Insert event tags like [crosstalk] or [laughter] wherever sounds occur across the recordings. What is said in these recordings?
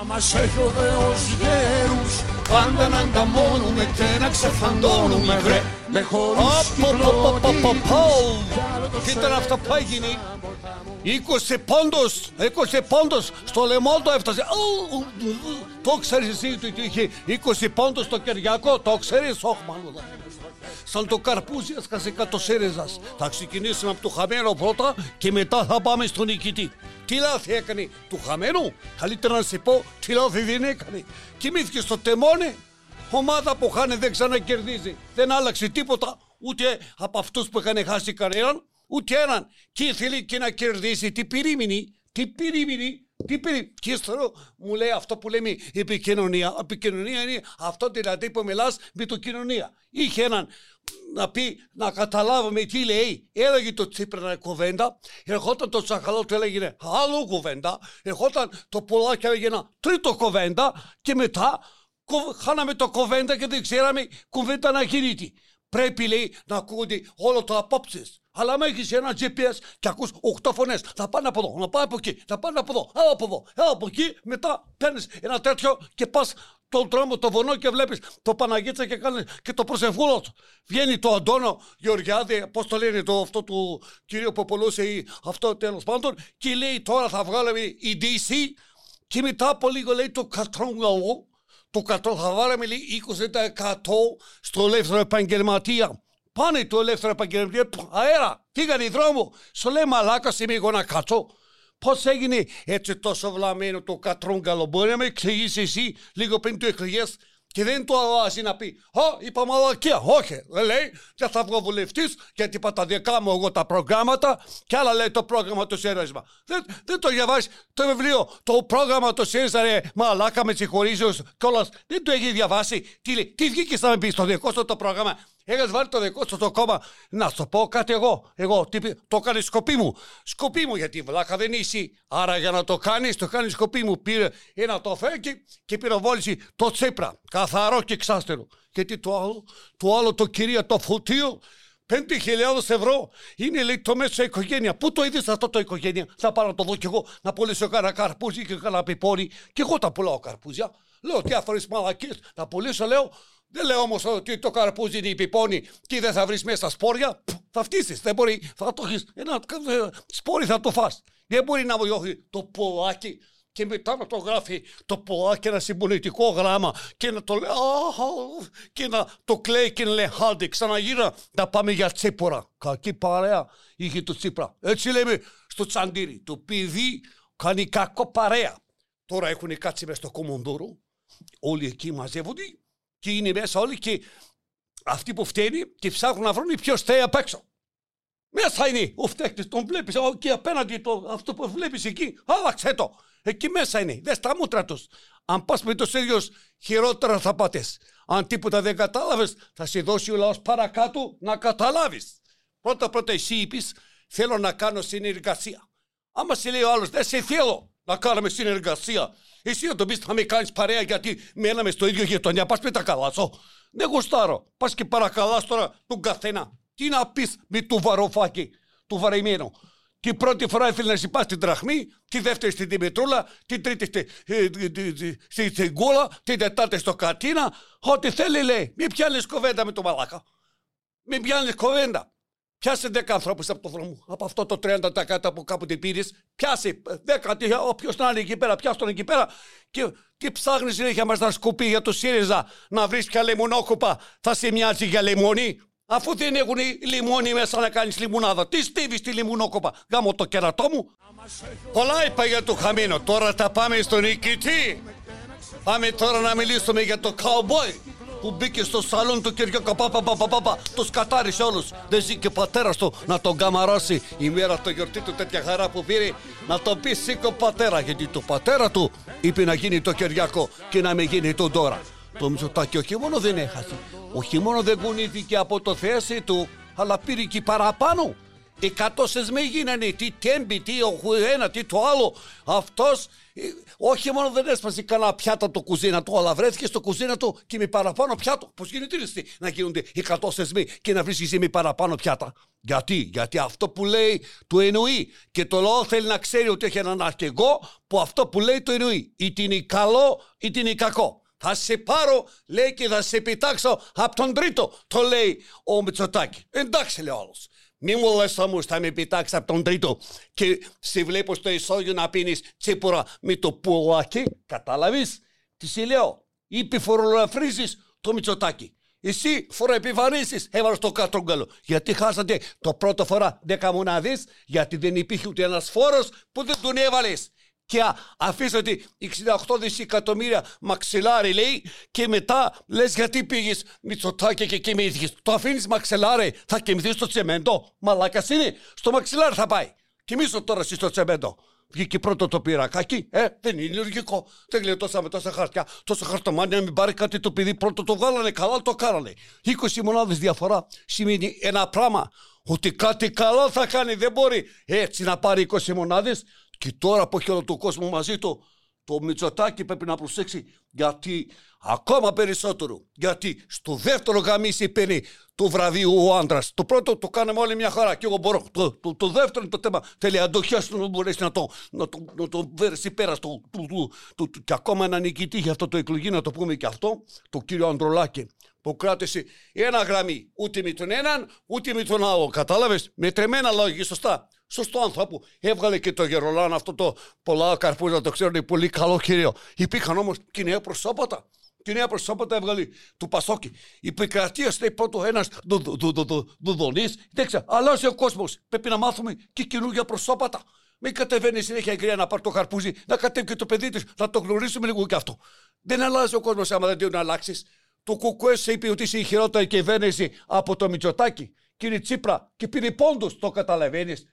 Άμα έχει ο Θεός γέρους Πάντα να ανταμώνουμε και να ξεφαντώνουμε βρε. Με χωρίς Τι ήταν αυτό που έγινε; 20 πόντος, 20 πόντος στο λαιμό το έφτασε. Το ξέρεις εσύ ότι είχε 20 πόντος στο Κυριακό, το ξέρεις, όχι μάλλον. Σαν το καρπούζι έσκασε κάτω ΣΥΡΙΖΑς. Θα ξεκινήσουμε από το χαμένο πρώτα και μετά θα πάμε στον νικητή. Τι λάθη έκανε του χαμένου, καλύτερα να σε πω τι λάθη δεν έκανε. Κοιμήθηκε στο τεμόνι, ομάδα που χάνε δεν ξανακερδίζει. Δεν άλλαξε τίποτα ούτε από αυτούς που είχαν χάσει κανέναν, ούτε έναν. Και θέλει και να κερδίσει. Τι περίμενη, τι περίμενη, τι περίμενη. Και ύστερα μου λέει αυτό που λέμε επικοινωνία. Επικοινωνία είναι αυτό δηλαδή που μιλάς με το κοινωνία. Είχε έναν να πει, να καταλάβουμε τι λέει. Έλεγε το Τσίπρα να κουβέντα, ερχόταν το Τσακαλό του έλεγε άλλο κουβέντα, ερχόταν το Πουλάκι έλεγε ένα τρίτο κουβέντα και μετά χάναμε το κουβέντα και δεν ξέραμε κουβέντα να γίνει. Πρέπει λέει να ακούγονται όλο το απόψεις. Αλλά άμα έχεις ένα GPS και ακούς 8 φωνέ, θα πάνε από εδώ, να πάει από εκεί, θα πάνε από εδώ, έλα από εδώ, έλα από εκεί, μετά παίρνεις ένα τέτοιο και πας τον δρόμο, το βονό και βλέπεις το Παναγίτσα και κάνεις και το προσευχούλο του. Βγαίνει το Αντώνο Γεωργιάδη, πώς το λένε το, αυτό του κυρίου που πουλούσε ή αυτό τέλος πάντων, και λέει τώρα θα βγάλουμε η DC και μετά από λίγο λέει το κατρόγαλο, το κατρό θα βάλουμε λέει 20% στο ελεύθερο επαγγελματία. Πάνε το ελεύθερο επαγγελματία, αέρα, φύγανε δρόμο. Σου λέει μαλάκα είμαι εγώ να κάτσω. Πώς έγινε έτσι τόσο βλαμμένο το κατρούγκαλο, μπορεί να με εξηγήσεις εσύ λίγο πριν του εκλογές; Και δεν το αλλάζει να πει Α, είπα μαλακία. Όχι, δεν λέει, και θα βγω βουλευτής γιατί είπα τα δικά μου εγώ τα προγράμματα και άλλα λέει το πρόγραμμα του ΣΥΡΙΖΑ. Δεν, δεν το διαβάζεις το βιβλίο, το πρόγραμμα του ΣΥΡΙΖΑ, ρε, μαλάκα με συγχωρίζεις κιόλας. Δεν το έχει διαβάσει. Τι λέει, τι βγήκες να με πεις στο δικό σου το πρόγραμμα. Έχεις βάλει το δικό σου το κόμμα. Να σου πω κάτι εγώ. Εγώ τι, το έκανε σκοπί μου. Σκοπί μου γιατί βλάκα δεν είσαι. Άρα για να το κάνεις, το κάνεις σκοπί μου. Πήρε ένα το φέκι και πυροβόλησε το τσίπρα. Καθαρό και εξάστερο. Γιατί το άλλο, το άλλο το κυρία το φωτίο 5.000 ευρώ είναι λέει το μέσο οικογένεια. Πού το είδες αυτό το οικογένεια; Θα πάω να το δω κι εγώ να πουλήσω κανένα καρπούζι και κανένα πιπόρι. Και εγώ τα πουλάω καρπούζια. Λέω διάφορες μαλακίες. Τα πουλήσω, λέω δεν λέω όμως ότι το καρπούζι είναι υπηπώνει και δεν θα βρεις μέσα σπόρια. Θα φτύσεις. Δεν μπορεί. Θα το έχεις. Ένα ε, σπόρι θα το φας. Δεν μπορεί να διώχνει το πολλάκι και μετά να το γράφει το πολλάκι ένα συμπολιτικό γράμμα και να το λέει και να το κλαίει και να λέει χάντε ξαναγύρα να πάμε για τσίπορα. Κακή παρέα είχε το τσίπρα. Έτσι λέμε στο τσαντήρι. Το παιδί κάνει κακό παρέα. Τώρα έχουν κάτσει μέσα στο κομμοντόρο. Όλοι εκεί μαζεύονται και είναι μέσα όλοι και αυτοί που φταίνει και ψάχνουν να βρουν ποιος φταίει απ' έξω. Μέσα είναι ο φταίχτη, τον βλέπεις και απέναντι το, αυτό που βλέπεις εκεί. Άλλαξε το. Εκεί μέσα είναι. Δες τα μούτρα τους. Αν πας με τους ίδιους, χειρότερα θα πάτε. Αν τίποτα δεν κατάλαβες, θα σε δώσει ο λαός παρακάτω να καταλάβεις. Πρώτα πρώτα εσύ είπε, θέλω να κάνω συνεργασία. Άμα σε λέει ο άλλος, δεν σε θέλω να κάνουμε συνεργασία. Εσύ να το πεις θα με κάνεις παρέα γιατί μέναμε στο ίδιο γειτονιά. Πας με τα καλάσω. Δεν γουστάρω. Πας και παρακαλάς τώρα τον καθένα. Τι να πεις με το βαροφάκι, του βαρεμένο. Την πρώτη φορά ήθελε να συμπά στην τραχμή, τη δεύτερη στην Δημητρούλα, την τρίτη στην στη, Γκούλα, την τετάρτη στο Κατίνα. Ό,τι θέλει λέει. Μην πιάνεις κοβέντα με το μαλάκα. Μην πιάνεις κοβέντα. Πιάσε 10 ανθρώπους από το δρόμο. Από αυτό το 30% που κάποτε πήρες, πιάσε 10. Όποιος να είναι εκεί πέρα, πιάσε τον εκεί πέρα. Και τι ψάχνεις συνέχεια μας να σκουπεί για το ΣΥΡΙΖΑ να βρεις πια λεμονόκοπα. Θα σε μοιάζει για λεμόνι. Αφού δεν έχουν λιμόνι μέσα να κάνεις λιμουνάδα. Τις στίβεις τη λιμουνόκοπα. Γάμω το κερατό μου. Πολλά είπα για το χαμένο. Τώρα τα πάμε στον νικητή. Πάμε τώρα να μιλήσουμε για το cowboy που μπήκε στο σαλόν του Κυριακό. Παπα, παπα, παπα, τους κατάρισε όλους. Δεν ζει και ο πατέρας του να τον καμαρώσει η μέρα το γιορτή του τέτοια χαρά που πήρε. Να τον πει σήκω πατέρα, γιατί το πατέρα του είπε να γίνει το Κυριακό και να μην γίνει το τώρα. Το Μητσοτάκι όχι μόνο δεν έχασε, όχι μόνο δεν κουνήθηκε από το θέση του, αλλά πήρε και παραπάνω. Εκατό σεσμοί γίνανε, τι τέμπι, τι ο ένα, τι το άλλο. Αυτός ε, όχι μόνο δεν έσπασε κανένα πιάτα το κουζίνα του, αλλά βρέθηκε στο κουζίνα του και με παραπάνω πιάτο. Πώς γίνεται ρε, να γίνονται εκατό σεσμοί και να βρίσκεις με παραπάνω πιάτα. Γιατί, γιατί αυτό που λέει το εννοεί. Και το λόγο θέλει να ξέρει ότι έχει έναν αρχηγό που αυτό που λέει το εννοεί. Είτε είναι καλό είτε είναι κακό. Θα σε πάρω, λέει, και θα σε επιτάξω από τον τρίτο, το λέει ο Μητσοτάκη. Εντάξει, λέει ο άλλος. Μη μου λες όμως θα με επιτάξει από τον τρίτο και σε βλέπω στο ισόγειο να πίνεις τσίπουρα με το πουλάκι. Κατάλαβες; Τι σε λέω. Είπε φορολαφρίζεις το Μητσοτάκη. Εσύ φοροεπιβαρύνσεις έβαλες στο κατρόγκαλο. Γιατί χάσατε το πρώτο φορά 10 μονάδες, γιατί δεν υπήρχε ούτε ένας φόρος που δεν τον έβαλες και αφήσατε 68 δισεκατομμύρια μαξιλάρι λέει και μετά λες γιατί πήγες Μητσοτάκη και κοιμήθηκες. Το αφήνεις μαξιλάρι θα κοιμηθείς στο τσεμέντο. Μαλάκας είναι. Στο μαξιλάρι θα πάει. Κοιμήσω τώρα εσύ στο τσεμέντο. Βγήκε πρώτο το πυρακάκι, ε, δεν είναι λογικό. Δεν γλιτώσαμε τόσα χαρτιά, τόσα χαρτομάνια να μην πάρει κάτι το παιδί. Πρώτο το βγάλανε, καλά το κάνανε. 20 μονάδες διαφορά σημαίνει ένα πράγμα. Ότι κάτι καλό θα κάνει, δεν μπορεί έτσι να πάρει 20 μονάδες. Και τώρα που έχει όλο τον κόσμο μαζί του, το Μητσοτάκι πρέπει να προσέξει γιατί ακόμα περισσότερο. Γιατί στο δεύτερο γαμίσι παίρνει το βραβείο ο άντρας. Το πρώτο το κάναμε όλη μια χαρά και εγώ μπορώ. Το, το, το δεύτερο είναι το θέμα. Θέλει αντοχιά να μπορέσει να το, να το, να το βέρσει πέρα στο. Το, το, το, και ακόμα ένα νικητή για αυτό το εκλογή, να το πούμε και αυτό, το κύριο Ανδρολάκη που κράτησε ένα γραμμή ούτε με τον έναν ούτε με τον άλλο. Κατάλαβες; Με τρεμένα λόγια, σωστά σωστό άνθρωπο. Έβγαλε και το Γερολάν αυτό το πολλά καρπούζα, το ξέρουν πολύ καλό κύριο. Υπήρχαν όμως και νέα προσώπατα. Και νέα προσώπατα έβγαλε του Πασόκη. Η επικρατεία λέει πρώτο ένας δουδονής. Δεν αλλάζει ο κόσμος. Πρέπει να μάθουμε και καινούργια προσώπατα. Μην κατεβαίνει συνέχεια η κυρία να πάρει το καρπούζι, να κατέβει και το παιδί της, να το γνωρίσουμε λίγο και αυτό. Δεν αλλάζει ο κόσμος άμα δεν να αλλάξεις. Το κουκουέ σε είπε ότι είσαι η χειρότερη κυβέρνηση από το Μητσοτάκι. Κύριε Τσίπρα, και πήρε πόντους, το καταλαβαίνεις.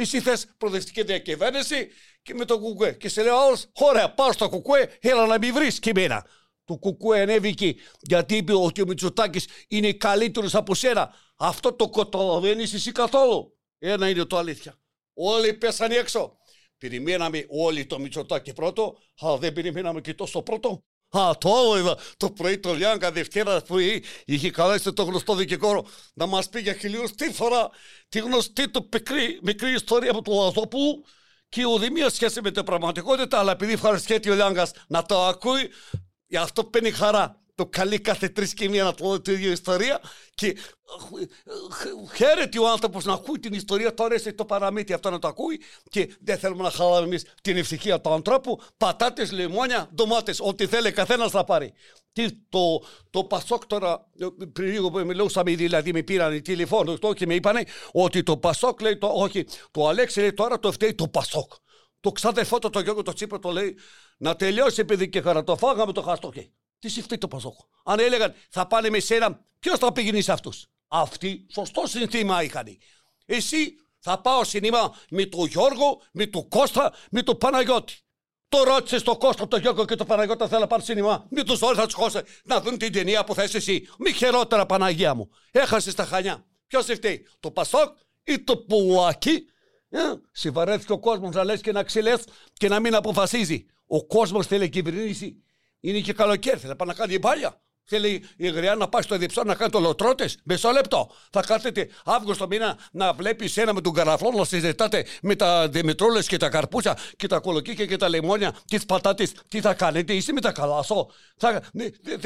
Εσύ θες προοδευτική διακυβέρνηση; Και με το κουκουέ. Και σε λέω άλλο, ωραία, πάω στο κουκουέ, έλα να μην βρεις και εμένα. Το κουκουέ ανέβηκε γιατί είπε ότι ο Μητσοτάκης είναι καλύτερος από σένα. Αυτό το καταλαβαίνει εσύ καθόλου. Ένα είναι το αλήθεια. Όλοι πέσανε έξω. Περιμέναμε όλοι το Μητσοτάκη πρώτο, αλλά δεν περιμέναμε και τόσο πρώτο. Α, το άλλο είδα. Το πρωί το Λιάγκα Δευτέρα πρωί είχε καλέσει το γνωστό δικηγόρο να μας πει για χιλιοστή φορά τη γνωστή του πικρή, μικρή ιστορία από τον Λαζόπουλου και ουδημία σχέση με την πραγματικότητα αλλά επειδή ευχαριστιέται ο Λιάγκας να το ακούει γι' αυτό παίρνει χαρά το καλεί κάθε τρεις και μία να πω την ίδια ιστορία και χαίρεται ο άνθρωπος να ακούει την ιστορία. Τώρα αρέσει το παραμύθι αυτό να το ακούει και δεν θέλουμε να χαλάμε εμείς την ευτυχία του ανθρώπου. Πατάτες, λεμόνια, ντομάτες, ό,τι θέλει καθένας θα πάρει. Τι, το, το Πασόκ τώρα, πριν λίγο που μιλούσαμε, δηλαδή με πήραν τηλεφώνο και με είπαν ότι το Πασόκ λέει, το, όχι, το Αλέξη λέει τώρα το φταίει το Πασόκ. Το ξάδερφό του, το Γιώργο το Τσίπρο το λέει να τελειώσει επειδή και χαρατοφάγαμε το χαστόκι. Τι συμφτεί το Πασόκ. Αν έλεγαν θα πάνε με σένα, ποιος θα πήγαινε σε αυτούς; Αυτοί σωστό συνθήμα είχαν. Εσύ θα πάω σινήμα με τον Γιώργο, με τον Κώστα, με τον Παναγιώτη. Το ρώτησες τον Κώστα, τον Γιώργο και τον Παναγιώτη θέλω να πάρει σινήμα. Μην τους όλου θα τους χώσει να δουν την ταινία που θες εσύ. Μη χειρότερα Παναγία μου. Έχασες τα χανιά. Ποιος φταίει, το Πασόκ ή το Πουλάκι; Ε, Συμβαρέθηκε ο κόσμος να λες και να ξυλέ και να μην αποφασίζει. Ο κόσμος θέλει κυβερνήσει είναι και καλοκαίρι, θέλει να πάει να κάνει μπάλια. Θέλει η γριά να πάει στο διψό να κάνει το λοτρότε. Μισό λεπτό. Θα κάθεται Αύγουστο μήνα να βλέπει ένα με τον καραφλό να συζητάτε με τα δημητρόλε και τα καρπούσα και τα κολοκίκια και τα λεμόνια και τις πατάτες. Τι θα κάνετε, είσαι με τα καλάσο. Θα,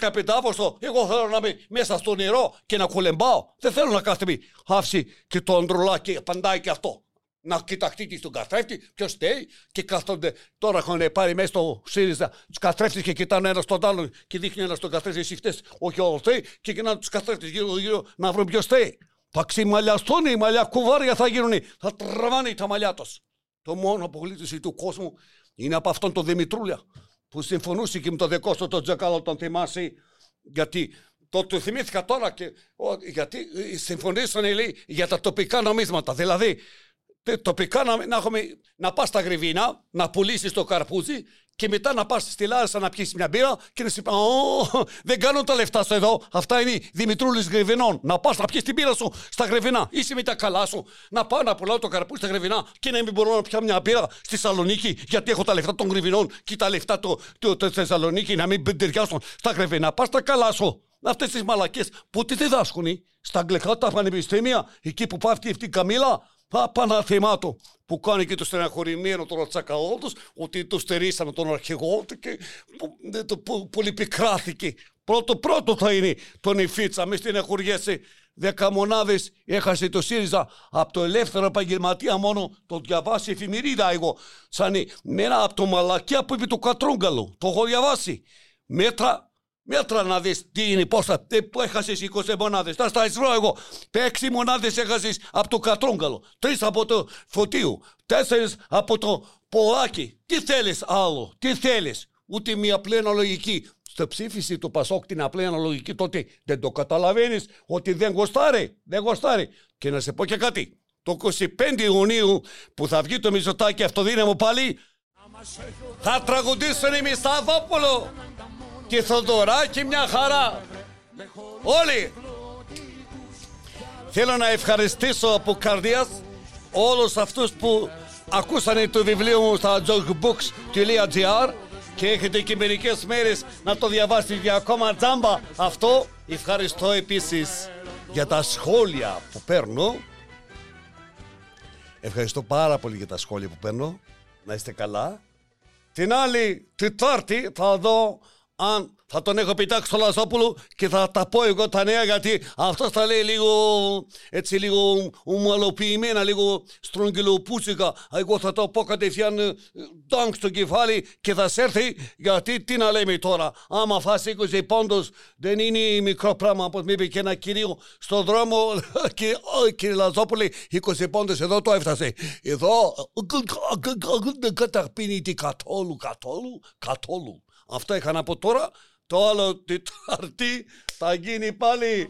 15 Αύγουστο, εγώ θέλω να είμαι μέσα στο νερό και να κολεμπάω. Δεν θέλω να κάθεται άφηση και το αντρολάκι παντάει και αυτό να κοιταχτείτε στον καθρέφτη, ποιος στέει και κάθονται. Τώρα έχουν πάρει μέσα στο ΣΥΡΙΖΑ τους καθρέφτε και κοιτάνε ένα στον άλλον και δείχνει ένα στον καθρέφτη. Εσύ χτες, όχι ο στέει και κοιτάνε τους καθρέφτε γύρω-γύρω να βρουν ποιος στέει. Θα ξυμαλιαστούν οι μαλλιά, κουβάρια θα γίνουν, θα τραβάνε τα μαλλιά τους. Το μόνο απολύτωση του κόσμου είναι από αυτόν τον Δημητρούλια που συμφωνούσε και με το δικό σου τον Τζακάλο, τον θυμάσαι, γιατί το, το θυμήθηκα τώρα και, ο, γιατί συμφωνήσανε λέει, για τα τοπικά νομίσματα. Δηλαδή, τοπικά να, να, έχουμε, να πας στα γρυβίνα, να πουλήσεις το καρπούζι και μετά να πας στη Λάρισα να πιεις μια μπύρα και να σου πει: «Ω, Δεν κάνω τα λεφτά σου εδώ. Αυτά είναι Δημητρούλης Γρεβενών. Να πας να πιεις την μπύρα σου στα Γρεβενά. Είσαι με τα καλά σου. Να πάω να πουλάω το καρπού στα Γρεβενά και να μην μπορώ να πιω μια μπύρα στη Θεσσαλονίκη γιατί έχω τα λεφτά των Γρεβενών και τα λεφτά του το, το, Θεσσαλονίκη να μην ταιριάσουν στα Γρεβενά. Πας τα καλά σου. Αυτές τις μαλακές που τι διδάσκουν στα αγγλικά τα πανεπιστήμια, εκεί που πάει αυτή η Καμίλα, Παναθεμά του που κάνει και το στεναχωρημένο τον Τσακαώτος ότι το στερήσαμε τον αρχηγό του και που, που, πολύ πικράθηκε. Πρώτο πρώτο θα είναι τον Ιφίτσα, μη στεναχωριέσαι. Δέκα μονάδε έχασε το ΣΥΡΙΖΑ από το ελεύθερο επαγγελματία μόνο το διαβάσει εφημερίδα εγώ. Σαν μένα από το μαλακιά που είπε το Κατρούγκαλο. Το έχω διαβάσει. Μέτρα Μέτρα να δεις τι είναι, πώς θα, που έχασες 20 μονάδες. Θα στα εισβρώ εγώ. 6 μονάδες έχασες από το Κατρόγκαλο. 3 από το Φωτίου. 4 από το Πολάκι. Τι θέλεις άλλο, τι θέλεις; Ούτε μια απλή αναλογική. Στο ψήφιση του Πασόκ την απλή αναλογική τότε δεν το καταλαβαίνεις ότι δεν γοστάρει. Δεν γοστάρει. Και να σε πω και κάτι. Το 25 Ιουνίου που θα βγει το Μητσοτάκι αυτοδύναμο πάλι θα τραγουδήσουν οι Μισταδόπουλο και Θοδωράκη μια χαρά. Όλοι. Θέλω να ευχαριστήσω από καρδιάς όλους αυτούς που ακούσανε το βιβλίο μου στα jogbooks.gr και έχετε και μερικές μέρες να το διαβάσετε για ακόμα τζάμπα αυτό. Ευχαριστώ επίσης για τα σχόλια που παίρνω. Ευχαριστώ πάρα πολύ για τα σχόλια που παίρνω. Να είστε καλά. Την άλλη Τετάρτη θα δω αν θα τον έχω πετάξει στο Λαζόπουλο και θα τα πω εγώ τα νέα γιατί αυτό θα λέει λίγο έτσι λίγο ομαλοποιημένα, λίγο στρογγυλοπούτσικα. Εγώ θα το πω κατευθείαν τάγκ στο κεφάλι και θα σε έρθει γιατί τι να λέμε τώρα. Άμα φας 20 πόντος δεν είναι μικρό πράγμα όπως μου είπε και ένα κυρίο στον δρόμο [laughs] και κύριε Λαζόπουλε 20 πόντος εδώ το έφτασε. Εδώ δεν καταπίνει καθόλου, καθόλου, καθόλου. Αυτό είχα να πω τώρα. Το άλλο Τετάρτη θα γίνει πάλι.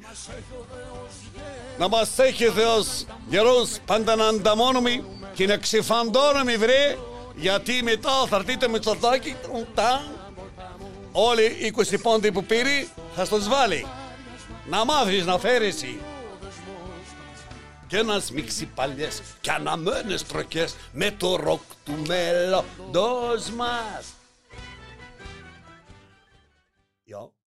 Να μας έχει Θεός γερός πάντα να ανταμώνουμε και να ξεφαντώνουμε βρε γιατί μετά θα έρθει το Μητσοτάκι όλοι οι 20 πόντοι που πήρε θα στους βάλει. Να μάθεις να φέρεις και να σμίξει παλιές και αναμένες τροχές με το ροκ του μέλλοντος μας.